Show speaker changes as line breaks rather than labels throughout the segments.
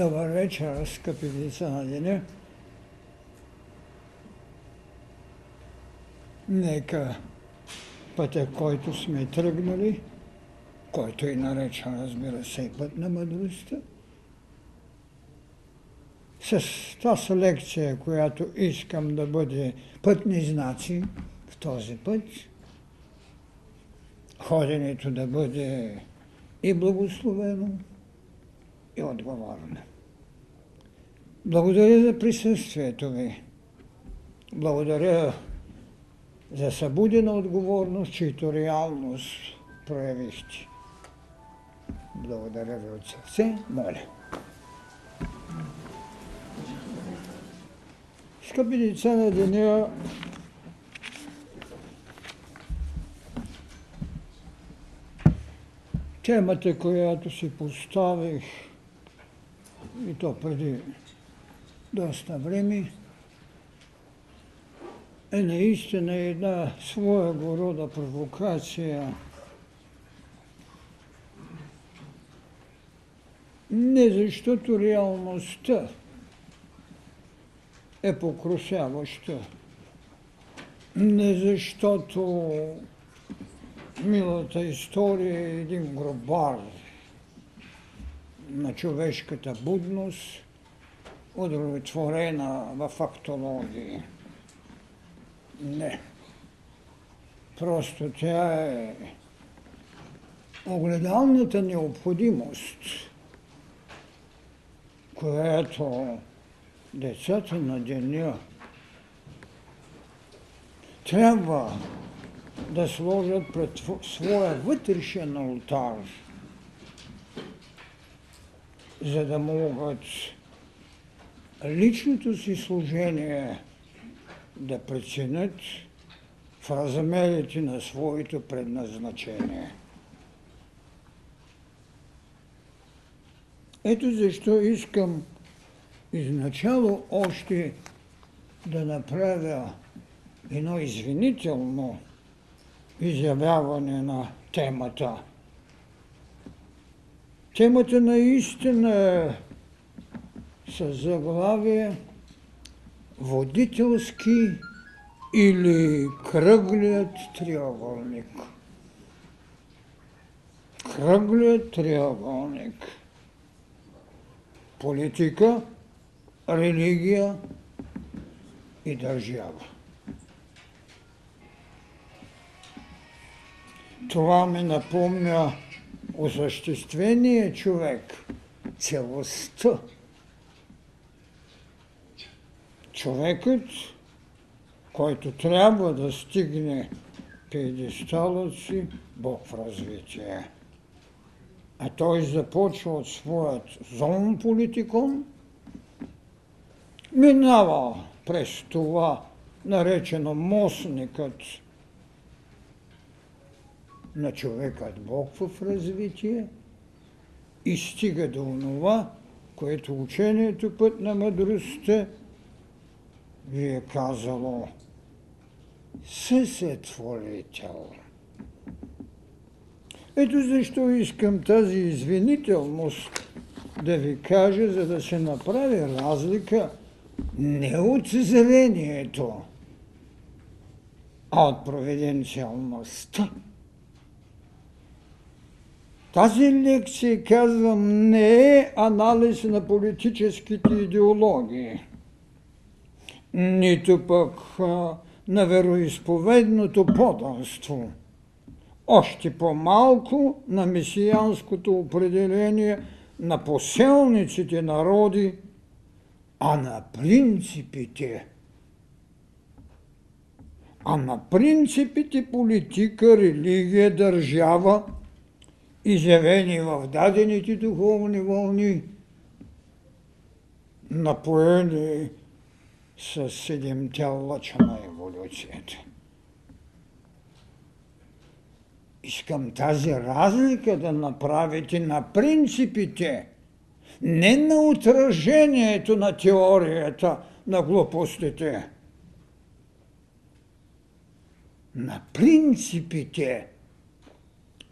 Добър вечер, скъпи деца на деня. Нека пътя, който сме тръгнали, който е наречен, разбира се, път на мъдростта, с тази лекция, която искам да бъде пътни знаци в този път, ходенето да бъде и благословено, и отговорно. Благодаря за присъствието ви. Благодаря за събудена отговорност, чието реалност проявихте. Благодаря ви от сърце. Моля. Скъпи деца на деня, темата, която си поставих, и то преди доста време, е наистина една своего рода провокация. Не защото реалността е покрусяваща, не защото милата история е един гробар на човешката будност, удовлетворена в фактологии. Не. Просто тя е огледалната необходимост, която децата на деня трябва да сложат пред своя вътрешен алтар, за да могат личното си служение да преценят в размерите на своето предназначение. Ето защо искам изначало още да направя едно извинително изявяване на темата. Темата наистина е с заглавие Водителски или кръглият триъгълник. Кръглият триъгълник. Политика, религия и държава. Това ми напомня осъществения човек, целостта. Човекът, който трябва да стигне педесталът си, Бог в развитие. А той започва от своят зон политикон, минава през това наречено мостникът на човекът Бог в развитие и стига до това, което учението път на мъдростта ви е казало съсетворител. Ето защо искам тази извинителност да ви кажа, за да се направи разлика не от зрението, а от провиденциалността. Тази лекция, казвам, не е анализ на политическите идеологии, нито пък а, на вероисповедното поданство, още по-малко на месиянското определение на поселниците народи, а на принципите. А на принципите политика, религия, държава – изявени в дадените духовни вълни, напоени с седемте лъча на еволюцията. Искам тази разлика да направите на принципите, не на отражението на теорията на глупостите. На принципите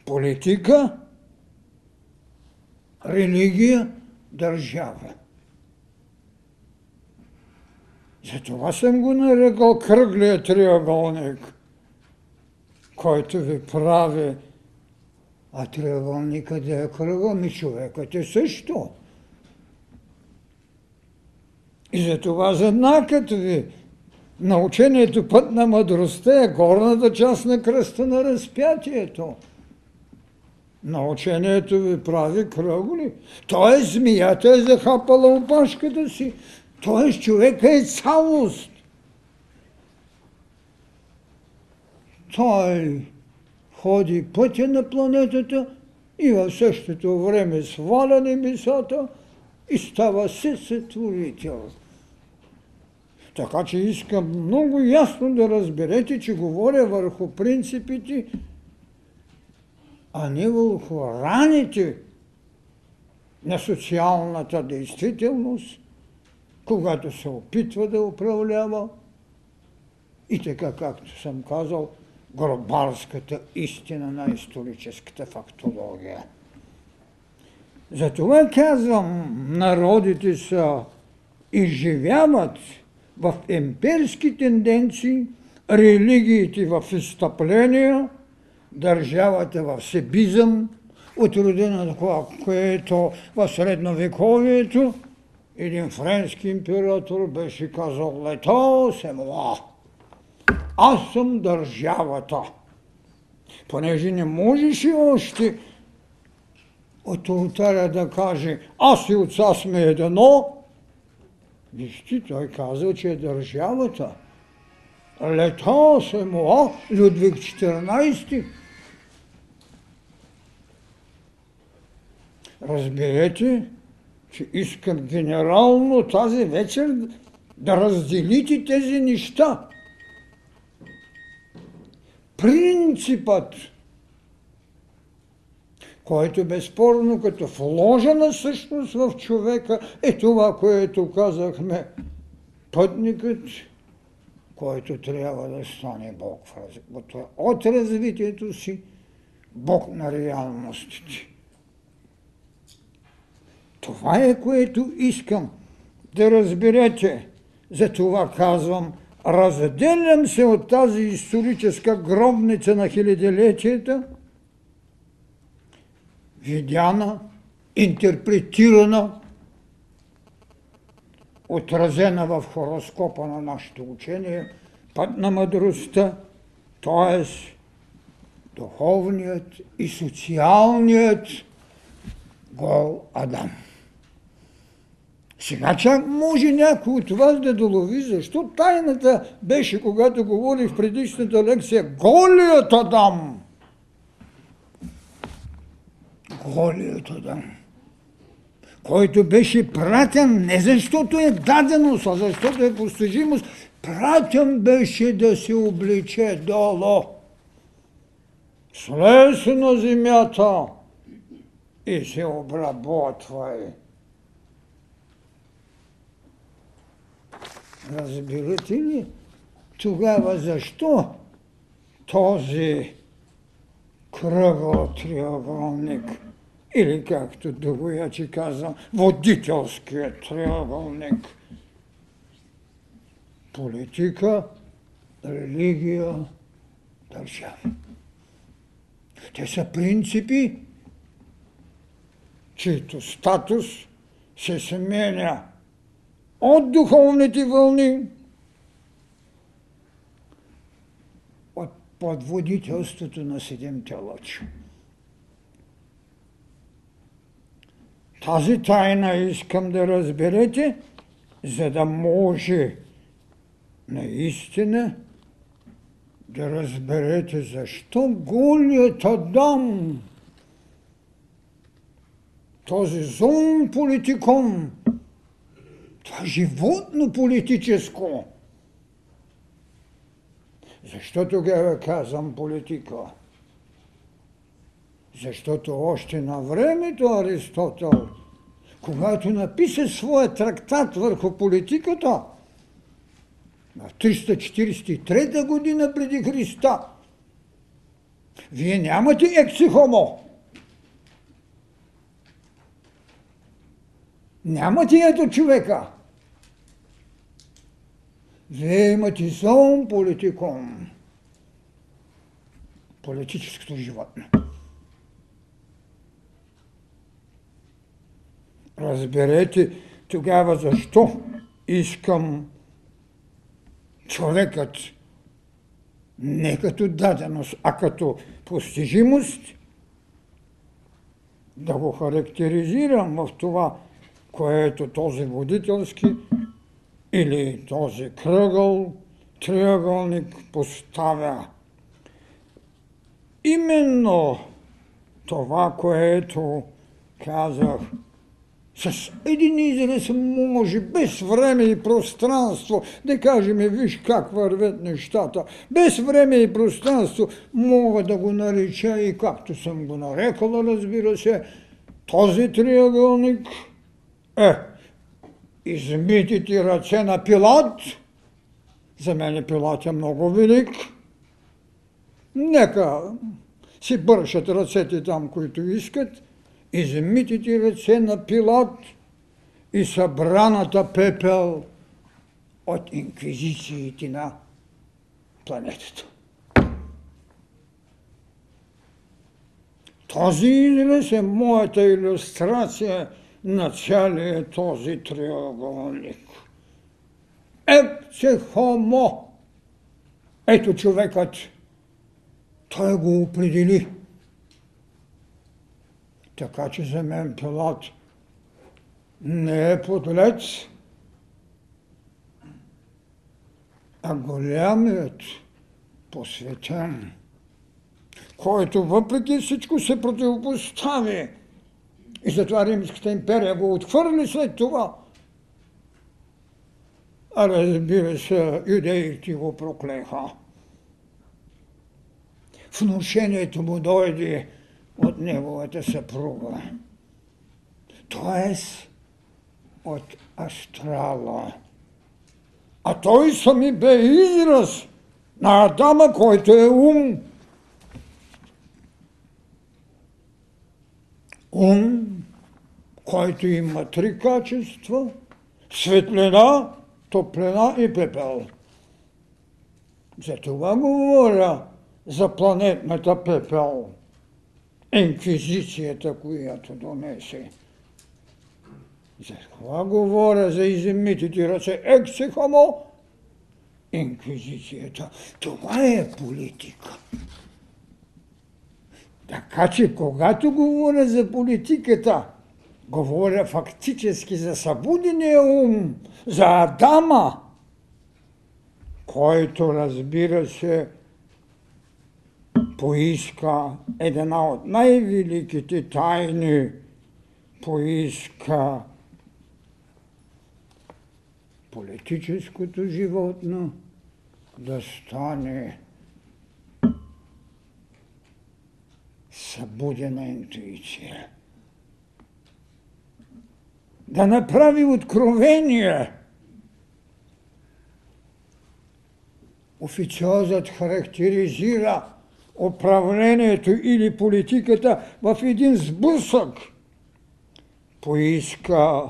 политика, религия, държава. Затова съм го нарекал кръглия триъгълник, който ви прави, а триъгълникът да е кръгъл, ми човекът е също. И затова знакът ви на учението път на мъдростта е горната част на кръста на разпятието. Научението ви прави кръгли. Той змията е захапала опашката си. Т.е. човека е цялост. Той ходи пътя на планетата и в същото време сваля небесата и става сътворител. Така че искам много ясно да разберете, че говоря върху принципите, а не върху раните на социалната действителност, когато се опитва да управлява и така, както съм казал, гробарската истина на историческата фактология. Затова казвам, народите са изживяват в емпирски тенденции, религиите в изстъпления, държавата в себизъм, от родина което в средновековието един френски император беше казал лето се мла. Аз съм държавата. Понеже не можеше още от ултаря да каже аз и отца сме едно, Вижте, той казал, че е държавата. Лето се му, Людвиг 14. Разберете, че искам генерално тази вечер да разделите тези неща. Принципът който безспорно като вложена същност в човека е това, което казахме. Пътникът, който трябва да стане Бог от развитието си, Бог на реалностите. Това е, което искам да разберете. За това казвам, разделям се от тази историческа гробница на хилядилетията – видяна, интерпретирана, отразена в хороскопа на нашето учение, път на мъдростта, т.е. духовният и социалният гол Адам. Сега чак може някой от вас да долови, защо тайната беше, когато говори в предишната лекция, голият Адам – голият Адам, който беше пратен не защото е даденост, а защото е постижимост, пратен беше да се обличе долу. Слез на земята и се обработвай. Разбирате ли тогава защо този кръгъл триъгълник или както Догоячи казвам, водителският триъгълник. Политика, религия, държава. Те са принципи, чието статус се сменя от духовните вълни под водителството на седемте лъча. Тази тайна искам да разберете, за да може наистина да разберете защо голият Адам, този зон политикон, това животно политическо, защо тогава казвам политика? Защото още на времето Аристотел, когато написа своя трактат върху политиката, в 343 година преди Христа, вие нямате ексихомо. Няма ти ето човека. Вие имате сон политиком. Политическото животно. Разберете тогава защо искам човекът не като даденост, а като постижимост да го характеризирам в това, което този водителски или този кръгъл, триъгълник поставя. Именно това, което казах, с един израз може, без време и пространство, да кажем, виж как вървят нещата, без време и пространство, мога да го нареча и както съм го нарекала, разбира се, този триъгълник е измитите ръце на Пилат, за мен Пилат е много велик, нека си бършат ръцете там, които искат, измитите ръце на Пилат и събраната пепел от инквизициите на планетата. Този израз е моята иллюстрация на целия този триъгълник. Епце хомо. Ето човекът. Той го определи. Така че за мен Пилат не е подлец, а голямият посветен, който въпреки всичко се противопостави и затова Римската империя го отхвърли след това. А разбира се, юдеите го проклеха. Внушението му дойде от неговата съпруга. Тоест от астрала. А той сами бе израз на Адама, който е ум. Ум, който има три качества – светлина, топлина и пепел. За това говоря за планетната пепел инквизицията, която донесе. За това говоря за иземитите ръце? Ексе хомо, инквизицията. Това е политика. Така че, когато говоря за политиката, говоря фактически за събудения ум, за Адама, който, разбира се, поиска една от най-великите тайни, поиска политическото животно да стане събудена интуиция. Да направи откровение. Официозът характеризира управлението или политиката в един сблъсък. Поиска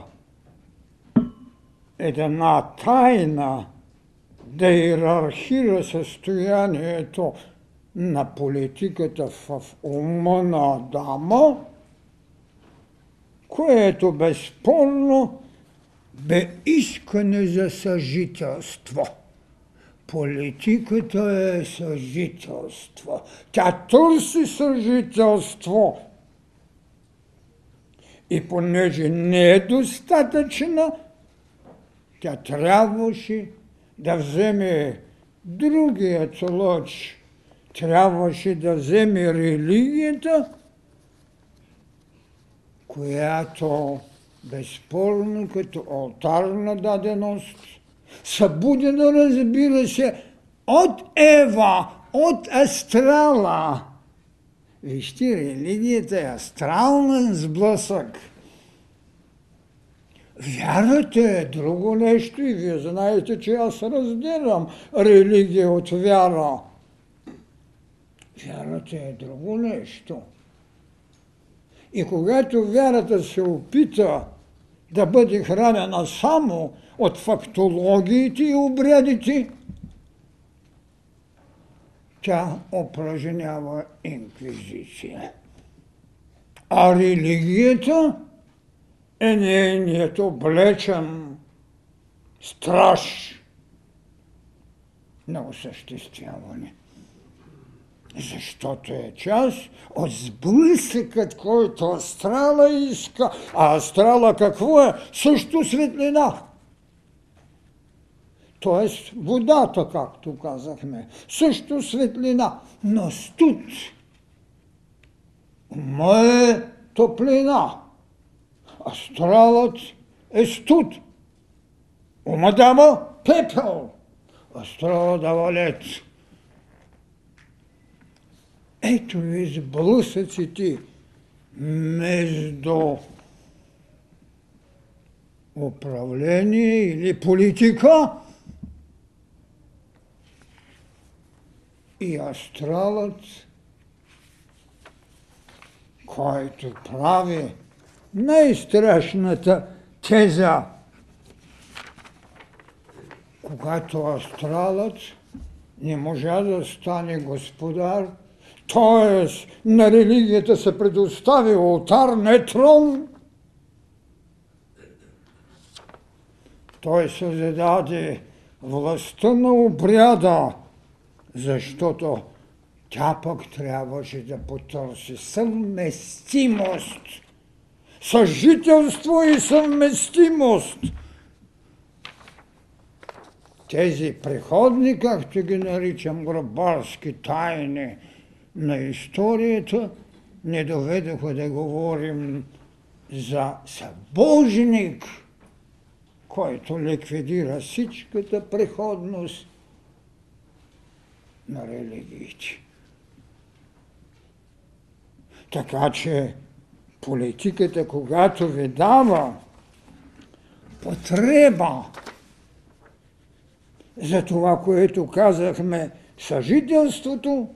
една тайна да иерархира състоянието на политиката в ума на Адама, което безспорно бе искане за съжителство. Политиката е съжителство. Тя търси съжителство. И понеже не е достатъчна, тя трябваше да вземе другият лоч. Трябваше да вземе религията, която безспорно като алтарна даденост – събудено, разбира се, от Ева, от астрала. Вижте, религията е астрален сблъсък. Вярата е друго нещо и вие знаете, че аз разделям религия от вяра. Вярата е друго нещо. И когато вярата се опита да бъде хранена само от фактологиите и обрядите, тя упражнява инквизиция. А религията е нейният облечен страж на осъществяване. Защото е част от сблъсъкът, който астрала иска. А астрала какво е? Също светлина. Тоест водата, както казахме. Също светлина, но студ. Ума е топлина. Астралът е студ. Ума дава пепел. Астрала дава лед. Ето ви сблъсъците между управление или политика и астралът, който прави най-страшната теза, когато астралът не можа да стане господар, т.е. на религията се предостави алтар, не трон, той създаде властта на обряда, защото тя пък трябваше да потърси съвместимост. Съжителство и съвместимост. Тези преходни, както ги наричам, гробарски тайни на историята, не доведоха да говорим за събожник, който ликвидира всичката преходност на религиите. Така че политиката, когато ви дава потреба за това, което казахме, съжителството,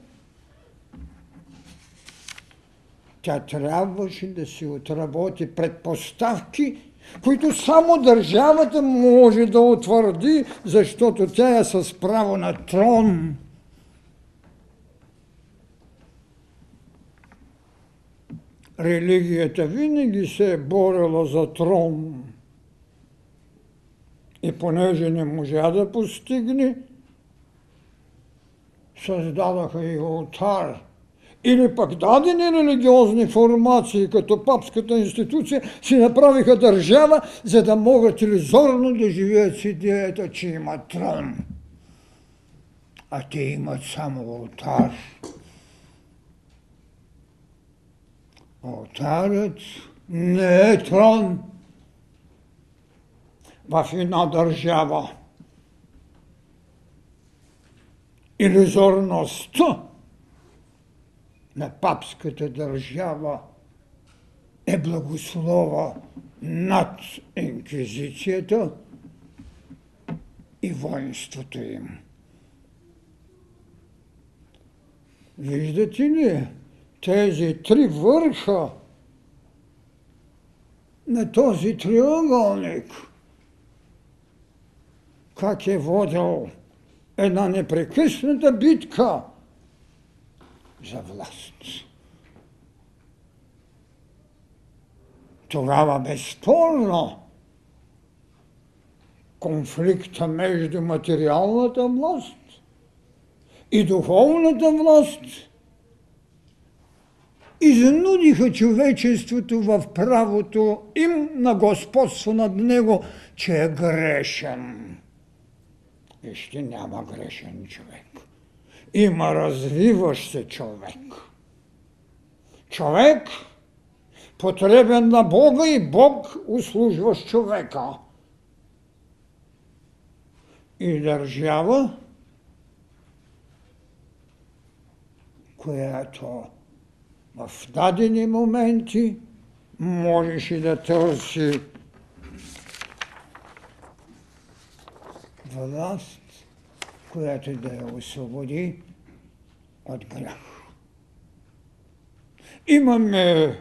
тя трябваше да си отработи предпоставки, които само държавата може да утвърди, защото тя е с право на трон. религията винаги се е борила за трон. И понеже не можа да постигне, създадаха и алтар. Или пък дадени религиозни формации, като папската институция, си направиха държава, за да могат иллюзорно да живеят с идеята, че има трон. А те имат само алтар. Алтарът не е трон в една държава. Иллюзорността на папската държава е благослова над инквизицията и воинството им. Виждате ли? тези три върха на този триъгълник, как е водил една непрекъсната битка за власт. Тогава безспорно конфликта между материалната власт и духовната власт – изнудиха човечеството в правото им на господство над него, че е грешен. Вижте, няма грешен човек. Има развиващ се човек. Човек, потребен на Бога и Бог услужващ човека. И държава, която в дадени моменти можеше да търси власт, която да я освободи от грях. Имаме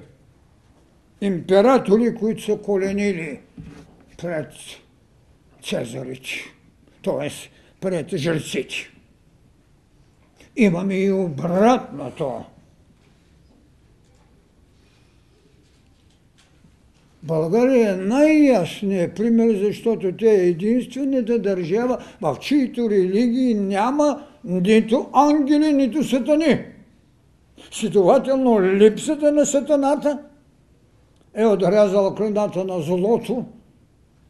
императори, които са коленили пред цезарите, т.е. пред жреците. Имаме и обратното. България е най-ясният пример, защото те е единствената държава, в чието религии няма нито ангели, нито сатани. Следователно, липсата на сатаната е отрязала кръвната на злото,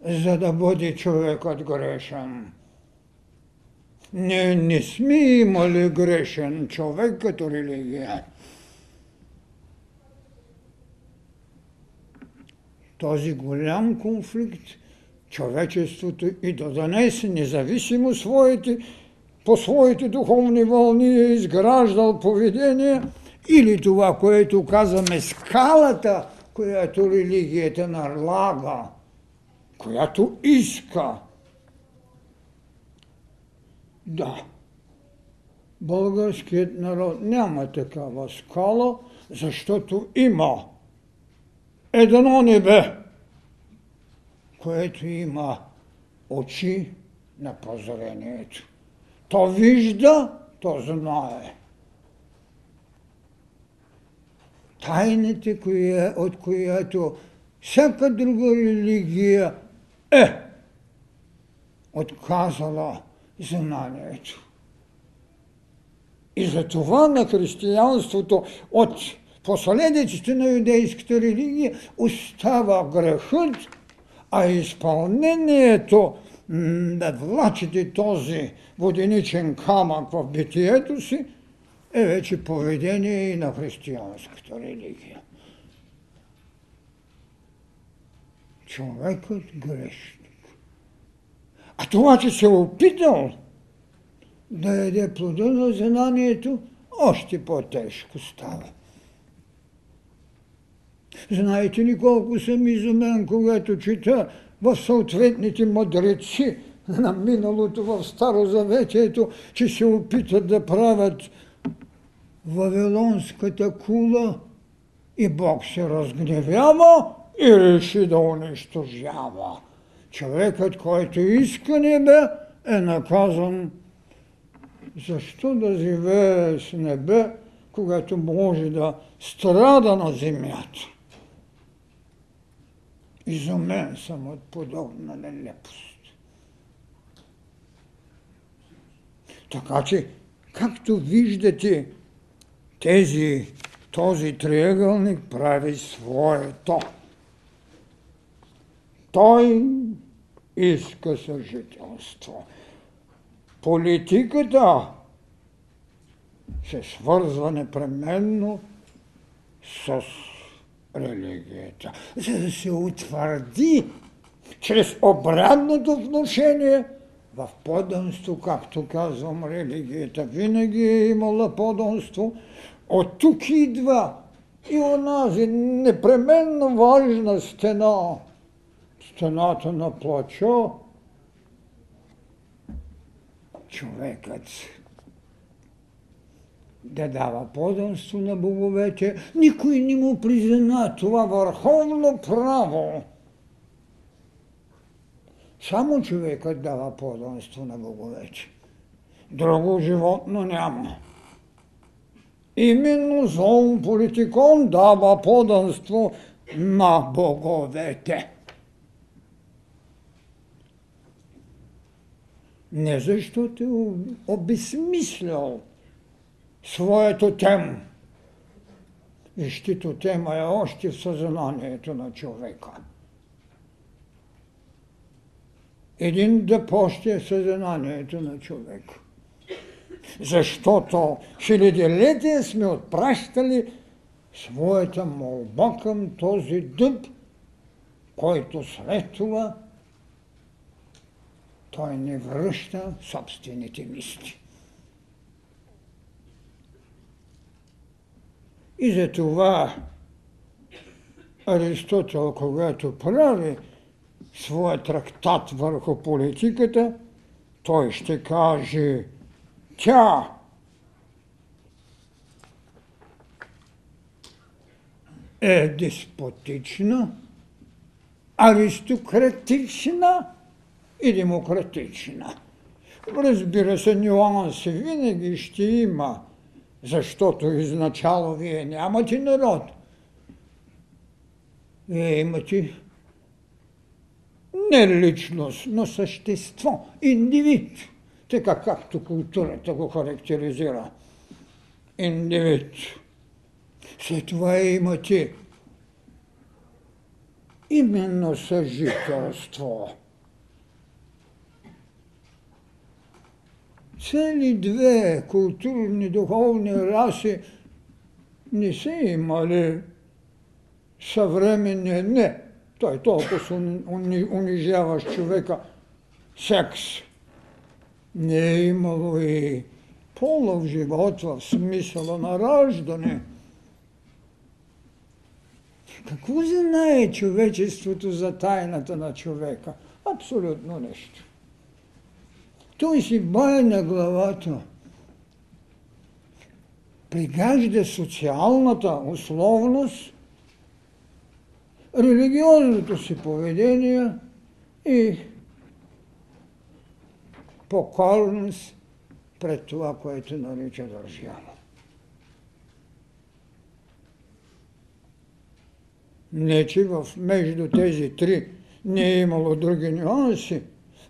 за да бъде човекът грешен. Не, не сме имали грешен човек като религия. Този голям конфликт човечеството и до днес, независимо своите, по своите духовни вълни е изграждал поведение или това, което казваме скалата, която религията налага, която иска да. Българският народ няма такава скала, защото има едно небе, което има очи на прозрението. То вижда, то знае. Тайните, от която всяка друга религия е отказала знанието. И за това на християнството от последиците на юдейската религия остава грехът, а изпълнението да влачите този воденичен камък в битието си е вече поведение и на християнската религия. Човекът грешен. А това, че се е опитал да яде плода на знанието, още по-тежко става. Знаете ли колко съм изумен, когато чета в съответните мъдреци на миналото в Старо Заветието, че се опитат да правят Вавилонската кула и Бог се разгневява и реши да унищожава човекът, който иска небе, е наказан. Защо да живее с небе, когато може да страда на земята? Изумен съм от подобна нелепост. Така че, както виждате, тези, този триъгълник прави своето. Той иска съжителство. Политиката се свързва непременно с религията, за да се утвърди чрез обратното вношение в поданство, както казвам, религията винаги е имала поданство. От тук идва и онази непременно важна стена – стената на плача, човекът да дава поданство на боговете, никой не му призна това върховно право. Само човекът дава поданство на боговете. Друго животно няма. Именно зон политикон дава поданство на боговете. Не защото е обезмислял своето тем. Вижте, тема е още в съзнанието на човека. Един да пощи е съзнанието на човека. Защото хилядилетия сме отпращали своята молба към този дъб, който след това той не връща собствените мисли. И за това Аристотел, когато прави своя трактат върху политиката, той ще каже, тя е деспотична, аристократична и демократична. Разбира се, нюанси винаги ще има, защото изначало вие нямате народ. Вие имате не личност, но същество, индивид, така както културата го характеризира. Индивид. След това имате именно съжителство. Цели две културни, духовни раси не са имали съвременния не. Той толкова унижаваш човека секс. Не е имало и полов живот в смисъла на раждане. Какво знае човечеството за тайната на човека? Абсолютно нещо. Той си бая на главата. Пригажда социалната условност, религиозното си поведение и покорност пред това, което нарича държава. Не, че в между тези три не е имало други нюанси,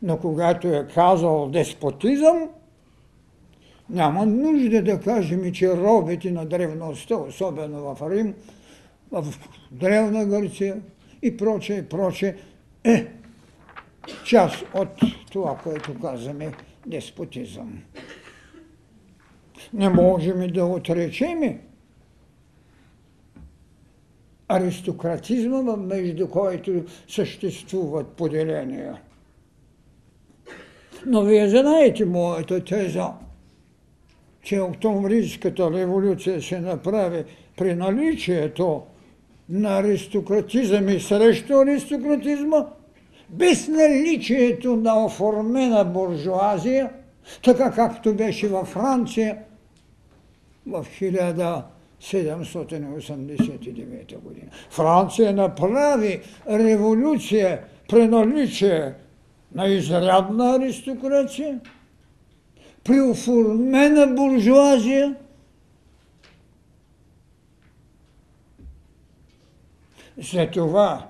но когато е казал деспотизъм, няма нужда да кажем, че робите на древността, особено в Рим, в Древна Гърция и прочее, и прочее, е част от това, което казваме деспотизъм. Не можем да отречеме аристократизма, между който съществуват поделения. Но вие знаете моята теза, че октомврийската революция се направи при наличието на аристократизъм и срещу аристократизма, без наличието на оформена буржуазия, така както беше във Франция в 1789 година. Франция направи революция при наличие на изрядна аристокрация, при оформена буржуазия, след това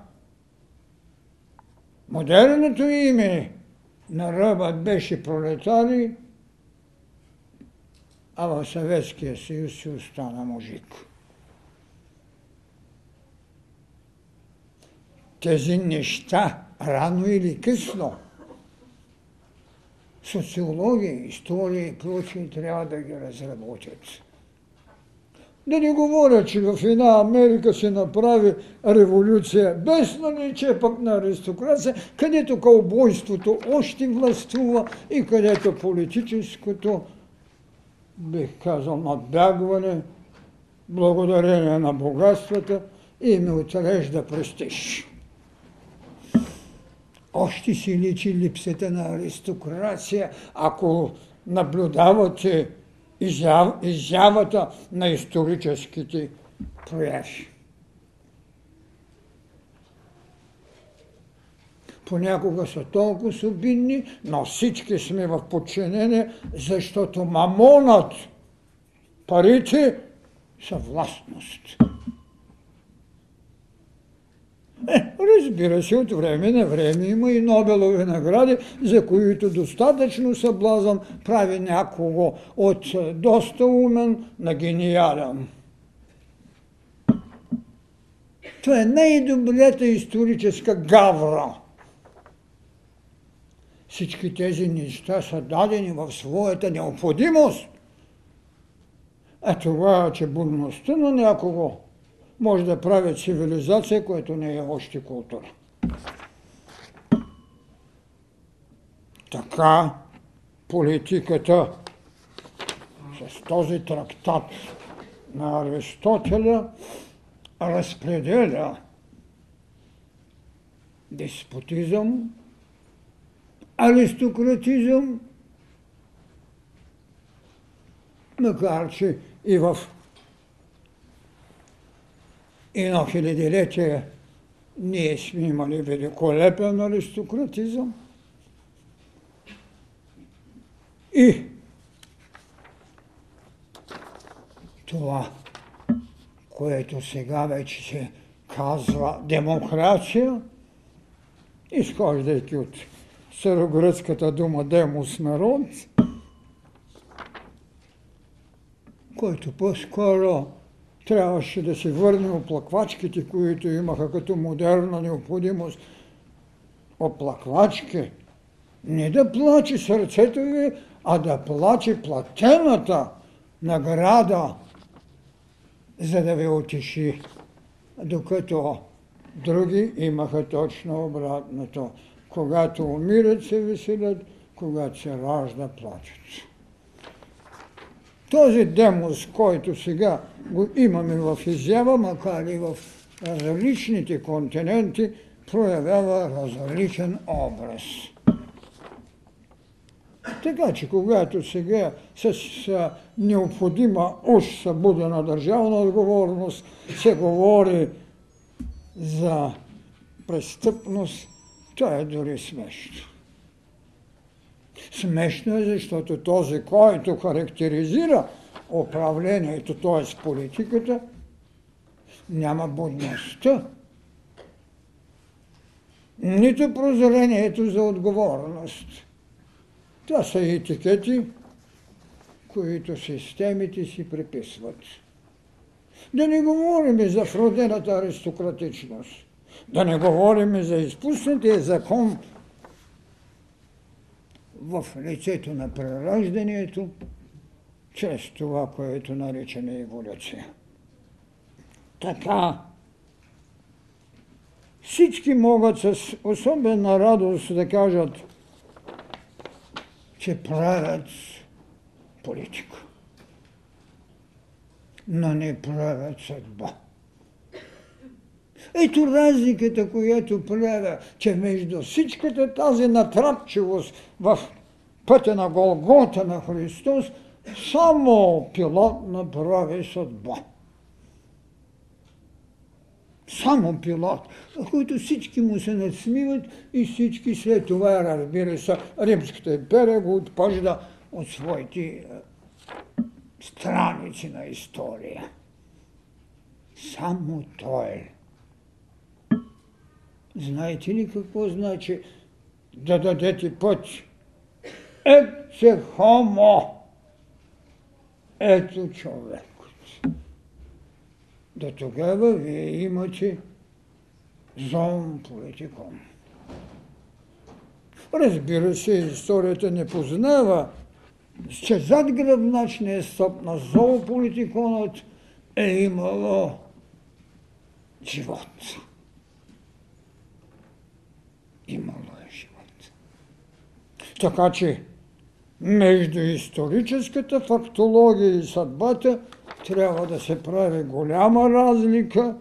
модерното име на ръбът беше пролетари, а в Съветския съюз си остана мужик. Тези неща рано или късно социология, история и прочие трябва да ги разработят. Да не говоря, че в една Америка се направи революция без наличие пък на аристокрация, където кълбойството още властвува и където политическото, бих казал, надбягване, благодарение на богатствата, и ми отрежда престиж. Още си личи липсата на аристокрация, ако наблюдавате изяв, изявата на историческите прояви. Понякога са толкова обидни, но всички сме в подчинение, защото мамонът, парите са властност. Е, разбира се, от време на време има и Нобелови награди, за които достатъчно съблазъм прави някого от е, доста умен на гениален. Това е най-добрата историческа гавра. Всички тези неща са дадени в своята необходимост. А това, че будността на някого може да прави цивилизация, което не е още култура. Така политиката с този трактат на Аристотеля разпределя деспотизъм, аристократизъм, макар че и в едно хилядилетие Ние сме имали великолепен аристократизъм. И това, което сега вече се казва демокрация, изхождайки от старогръцката дума демос народ, който по-скоро трябваше да се върне оплаквачките, които имаха като модерна необходимост. Оплаквачки. Не да плаче сърцето ви, а да плаче платената награда, за да ви отиши. Докато други имаха точно обратното. Когато умират се веселят, когато се ражда плачат. Този демос, който сега го имаме в изява, макар и в различните континенти, проявява различен образ. Така че когато сега с необходима уж събудена държавна отговорност се говори за престъпност, това е дори смешно. Смешно е, защото този, който характеризира управлението, т.е. политиката, няма будността, нито прозрението за отговорност. Това са етикети, които системите си приписват. Да не говорим за вродената аристократичност, да не говорим за изпуснатия закон в лицето на прераждането, чрез това, което наричаме еволюция. Така, всички могат с особена радост да кажат, че правят политика, но не правят съдба. Ето разликата, която правя, че между всичката тази натрапчивост в пътя на Голгота на Христос, само Пилат направи съдба. Само Пилат, които всички му се надсмиват и всички след това, разбира се, Римската империя го отпъжда от своите е, страници на история. Само той. Знаете ли какво значи да дадете път? Ете хомо. Ето човекът. До тогава вие имате зон политикон. Разбира се, историята не познава, че зад гръбначния стоп на зоополитиконът е имало живот. Имало е живот. Така че между историческата фактология и съдбата трябва да се прави голяма разлика,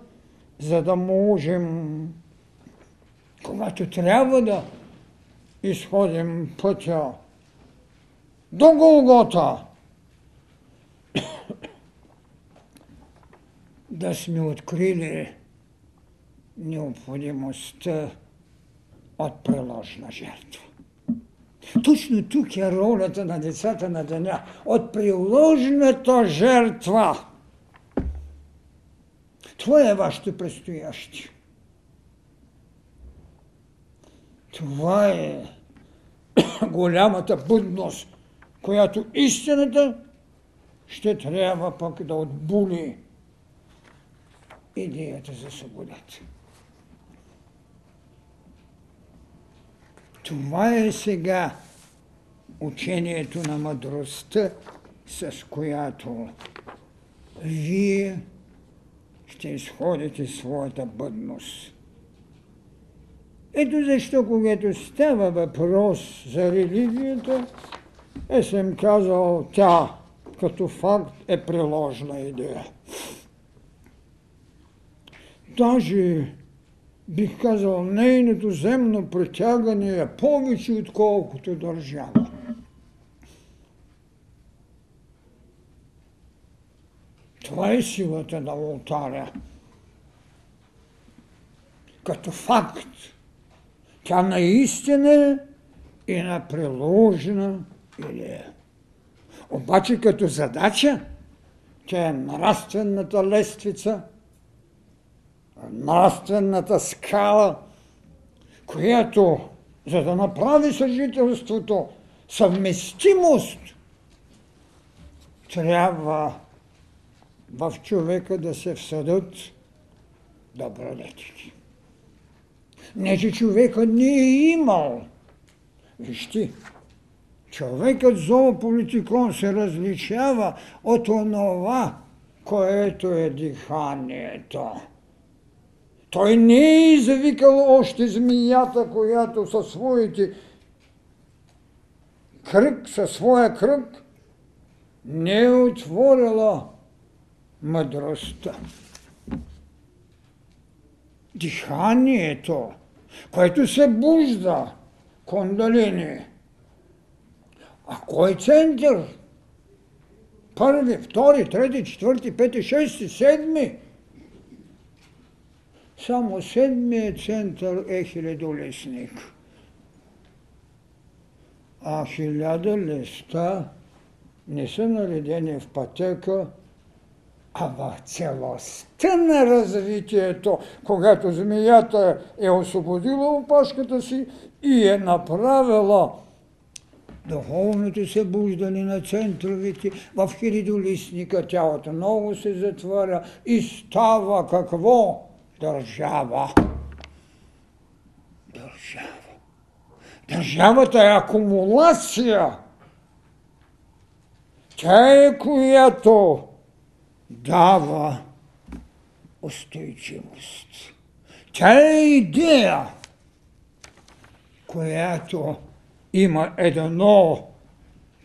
за да можем, когато трябва да изходим пътя до Голгота, да сме открили необходимостта от приложна жертва. Точно тук е ролята на децата на деня. От приложната жертва. Това е вашето предстояще. Това е голямата будност, която истината ще трябва пък да отбули идеята за свободата. Това е сега учението на мъдростта, с която вие ще изходите своята бъдност. Ето защо, когато става въпрос за религията, е съм казал, тя като факт е приложна идея. Даже бих казал, нейното земно притягане е повече, отколкото държава. Това е силата на алтаря. като факт. Тя наистина и на приложена идея. Обаче като задача, тя е нравствената лествица, нравствената скала, която, за да направи съжителството съвместимост, трябва в човека да се всъдат добродетели. Не, че човека не е имал. Вижте, човекът зоополитикон се различава от онова, което е диханието. Той не е извикал още змията, която със своите кръг, със своя кръг, не е отворила мъдростта. Диханието, което се бужда, кондалини. А кой център? Първи, втори, трети, четвърти, пети, шести, седми. Само седмият център е хилядолесник. А хиляда листа не са наредени в пътека, а в целостта на развитието, когато змията е освободила опашката си и е направила духовното събуждане на центровете в хилидолистника, тялото много се затваря и става какво? Държава. Държава. Държавата е акумулация. Тя е която дава устойчивост. Тя е идея, която има едно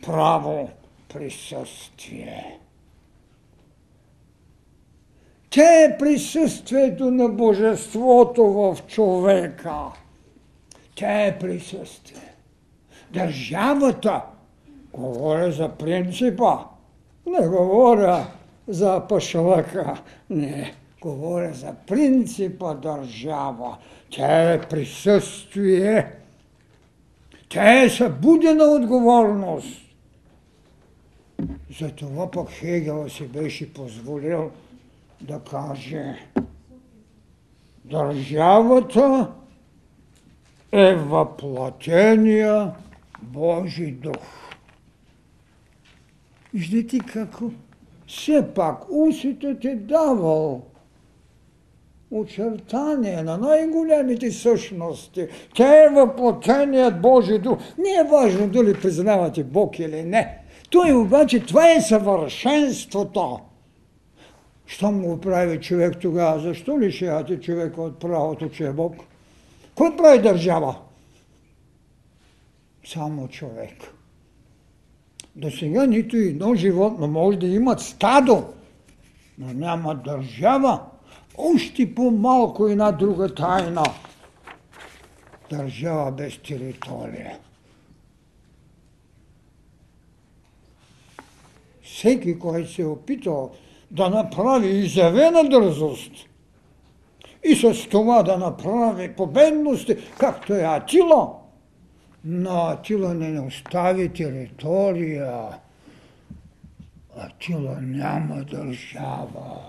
право присъствие. Тя е присъствието на Божеството в човека. Тя е присъствие. Държавата, говоря за принципа, не говоря за пашлъка, не, говоря за принципа държава. Тя е присъствие. Тя е събудена отговорност. Затова пък Хегел си беше позволил да каже Държавата е въплатения Божи дух. Виждате какво? Все пак усетът е давал очертание на най-големите същности. Те е въплатеният Божи дух. Не е важно дали признавате Бог или не. Той обаче, това е съвършенството. Що му прави човек тогава? Защо лишавате човека от правото, че е Бог? Кой прави държава? Само човек. До сега нито едно животно може да имат стадо, но няма държава. Още по-малко една друга тайна. Държава без територия. Всеки, който се е опитал да направи изявена дързост и с това да направи победности, както е Атила, но Атила не остави територия. Атила няма държава.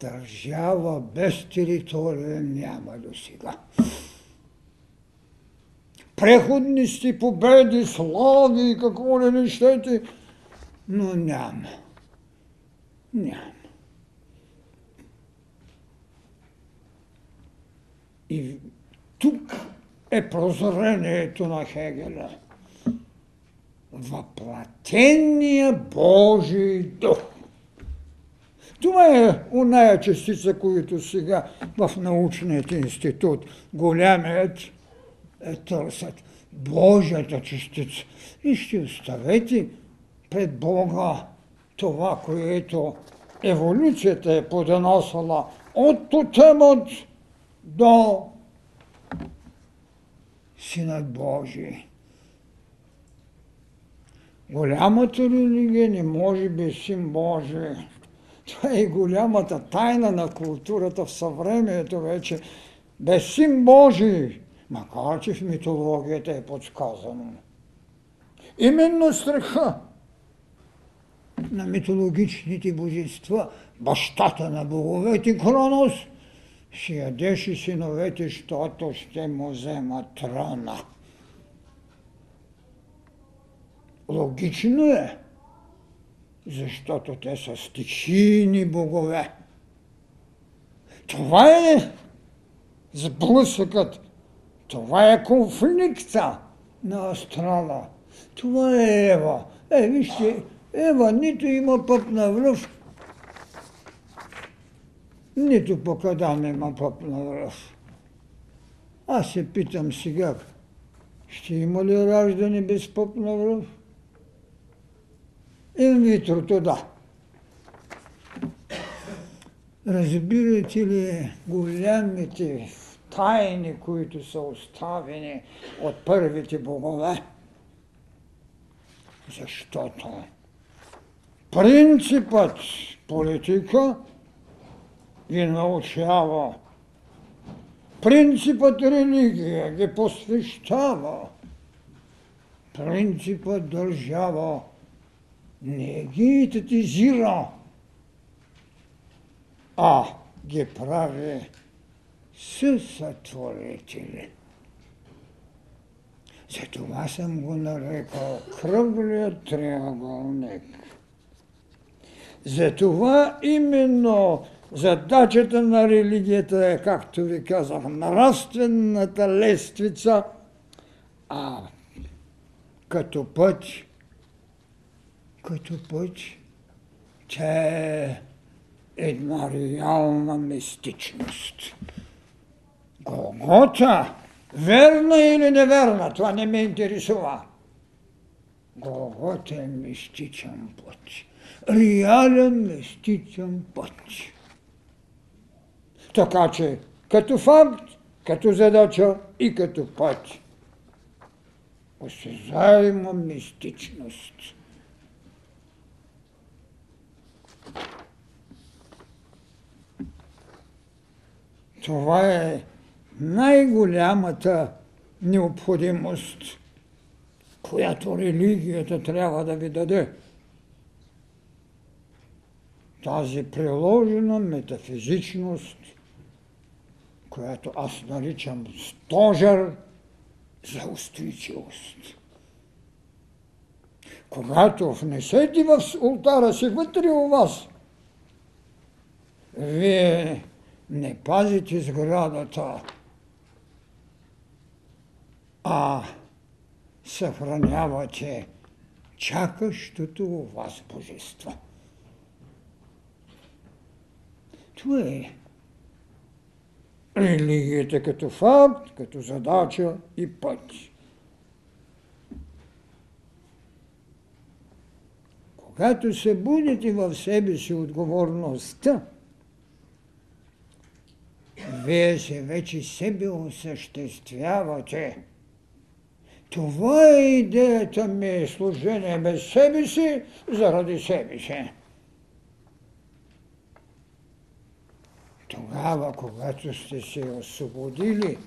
Държава без територия няма до сега преходности, победи, слави какво ли не щете, но няма. Няма. И тук е прозрението на Хегеля. Въплатения Божий дух. Това е оная частица, които сега в научният институт, голямият търсят Божията частица. И ще оставете пред Бога това, което еволюцията е подоносила от тотемът до Синът Божий. Голямата религия не може без Син Божий. Това е голямата тайна на културата в съвремието вече. Без син Божий, макар че в митологията е подсказано. Именно страха на митологичните божества, бащата на боговете Кронос, си ядеше синовете, защото ще му взема трона. Логично е, защото те са стихийни богове. Това е сблъсъкът, това е конфликта на астрала. Това е Ева. Е, вижте, Ева нито има пъп на връв, нито пък Адам има пъп на връв. Аз се питам сега, ще има ли раждане без пъп на връв? Инвитрото да. Разбирате ли голямите тайни, които са оставени от първите богове? Защото принципът политика ги научава. Принципът религия ги посвещава. Принципът държава не ги етатизира, а ги прави съсътворители. Затова съм го нарекал кръглият триъгълник. Затова именно задачата на религията е, както ви казах, нравствената лествица, а като път като път, че е една реална мистичност. Голгота, верна или неверна, това не ме интересува. Голгота е мистичен път. Реален мистичен път. Така че, като факт, като задача и като път. Осезаема мистичност. Това е най-голямата необходимост, която религията трябва да ви даде. Тази приложена метафизичност, която аз наричам стожер за устойчивост. Когато внесете в ултара си вътре у вас, вие не пазите сградата, а съхранявате чакащото у вас божество. Това е религията като факт, като задача и път. Когато се будете в себе си отговорността, вие се вече себе осъществявате. Това е идеята ми, служение без себе си, заради себе си. Тогава, когато сте се освободили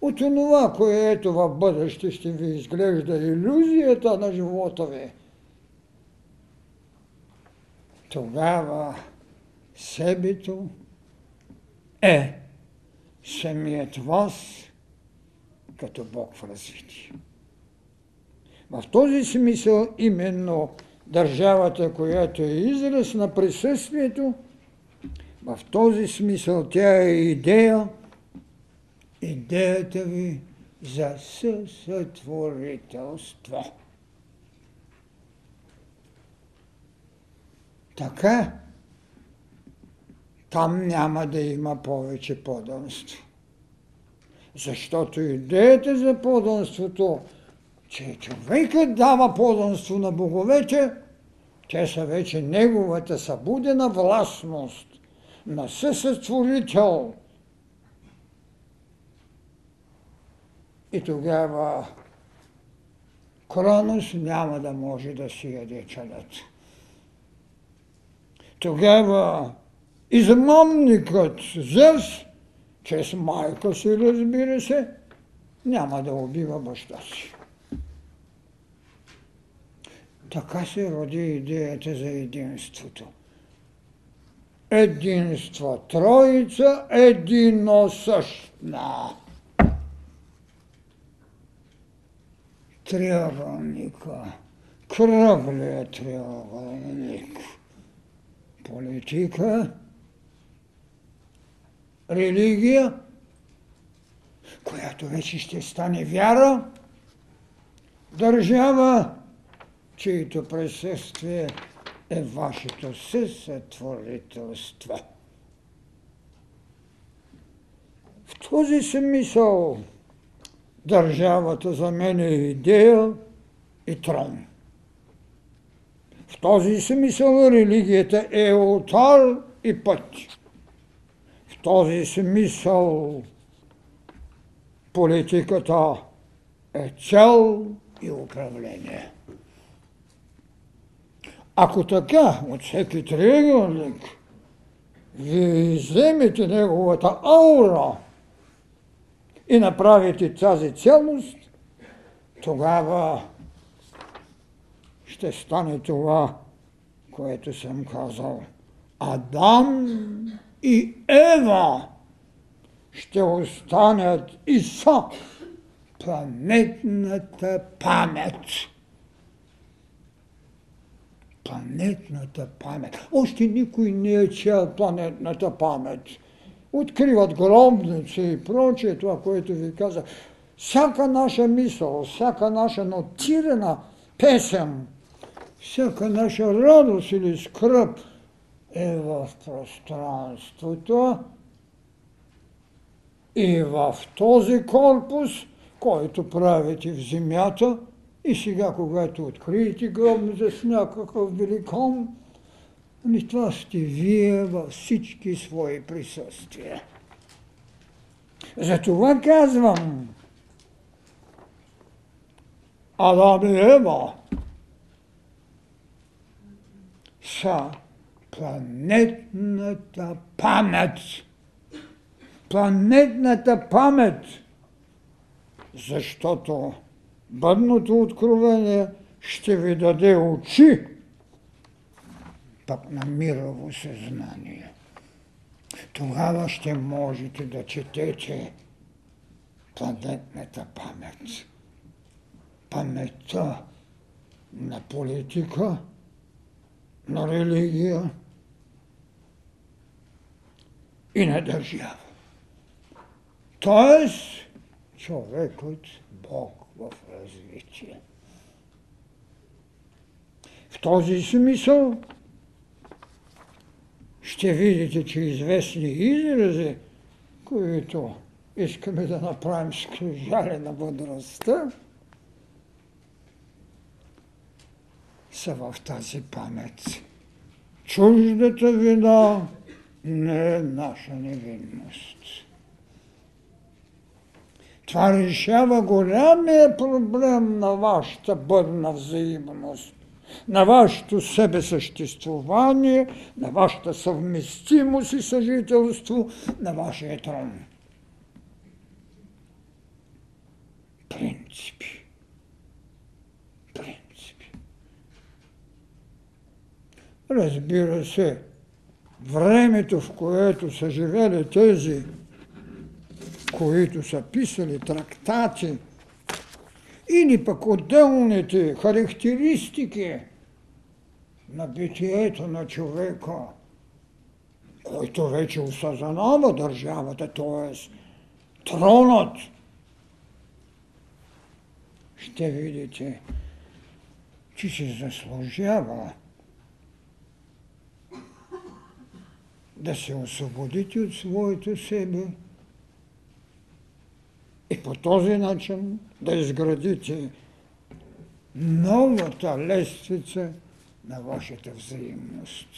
от това, което в бъдеще ще ви изглежда иллюзията на живота ви, тогава себето е самият вас като Бог в развитие. В този смисъл именно държавата, която е израз на присъствието, в този смисъл тя е идея, идеята ви за съсътворителство. Така там няма да има повече поданство. Защото идеята за поданството, че човекът дава поданство на боговете, те са вече неговата събудена властност на съсътворител. И тогава Кронос няма да може да си яде чадата. Тогава измамникът Зевс, чрез майка си, разбира се, няма да убива баща си. Така се роди идеята за единството. Единство, троица, единосъщна. Триъгълника, кръглия триъгълник. Политика, религия, която вече ще стане вяра, държава, чието присъствие е вашето съсътворителство. В този смисъл държавата за мен е идея и трон. В този смисъл религията е алтар и път. В този смисъл политиката е цел и управление. Ако така от всеки триъгълник вие вземете неговата аура и направите тази цялост, тогава ще стане това, което съм казал. Адам и Ева ще останат и са планетната памет планетната памет. Още никой не е чел планетната памет. Откриват гробници и прочее, това, което ви казах. Всяка наша мисъл, всяка наша нотирана песен, всяка наша радост или скръп е в пространството и в този корпус, който правите в земята – и сега, когато откриете гробница с някакъв великан, ами това сте вие във всички свои присъствия. Затова казвам, Адам и Ева са планетната памет. Планетната памет, защото Бъдното откровение ще ви даде очи, пък на мирово съзнание. Тогава ще можете да четете планетната памет. Паметта на политика, на религия и на държава. Тоест, човекът Бог в развитие. В този смисъл ще видите, че известни изрази, които искаме да направим скрижали на мъдростта, са в тази памет. Чуждата вина не е наша невинност. Това решава голямия проблем на вашата бъдна взаимност, на вашето себесъществуване, на вашата съвместимост и съжителство, на вашия трон. Принципи. Принципи. Разбира се, времето, в което са живели тези които са писали трактати, или пък отделните характеристики на битието на човека, който вече осъзнава държавата, т.е. тронът, ще видите, че се заслужава да се освободите от своето себе и по този начин да изградите новата лествица на вашата взаимност.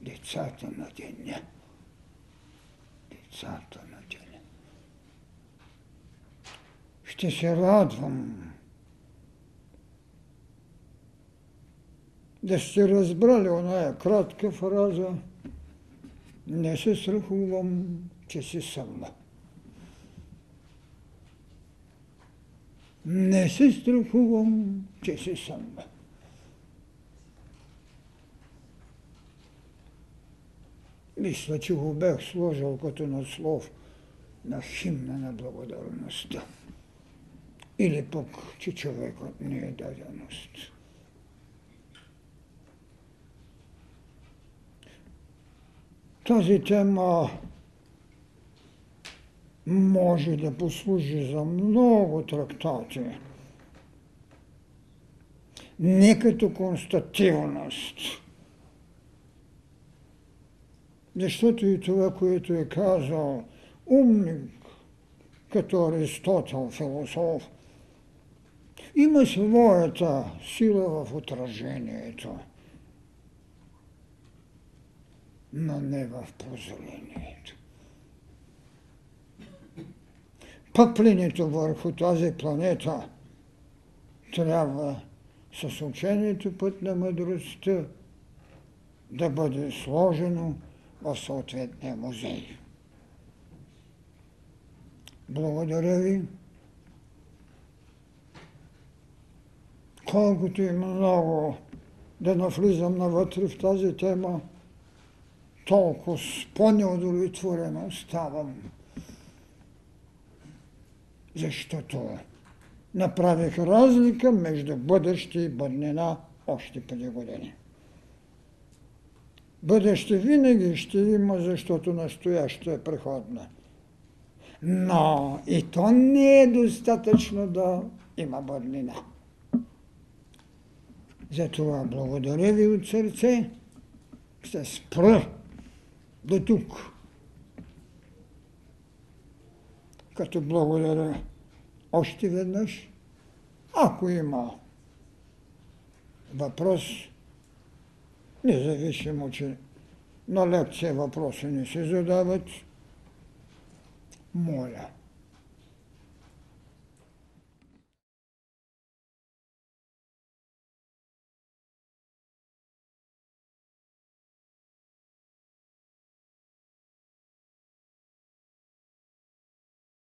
Децата на деня. Децата на деня. Ще се радвам да сте разбрали оная кратка фраза не се страхувам, че си сама. Не се страхувам, че си сама. Мисля, че го бях сложил като наслов на химна на благодарността. Или пък, че човекът не е даденост. Тази тема може да послужи за много трактати. Не като констативност. Защото и това, което е казал умник, като Аристотел, философ, има своята сила в отражението, но не в прозрението. Пъпленето върху тази планета трябва с учението път на мъдростта да бъде сложено в съответния музей. Благодаря ви. Колкото и много да навлизам навътре в тази тема, толкова по-неудовлетворено ставам. Защото направих разлика между бъдеще и бъднина още преди години. Бъдеще винаги ще има, защото настоящо е преходна. Но и то не е достатъчно да има бъднина. Затова благодаря ви от сърце. Ще спра до тук. Като благодаря още веднъж, ако има въпрос, независимо, че на лекция въпроси не се задават, моля.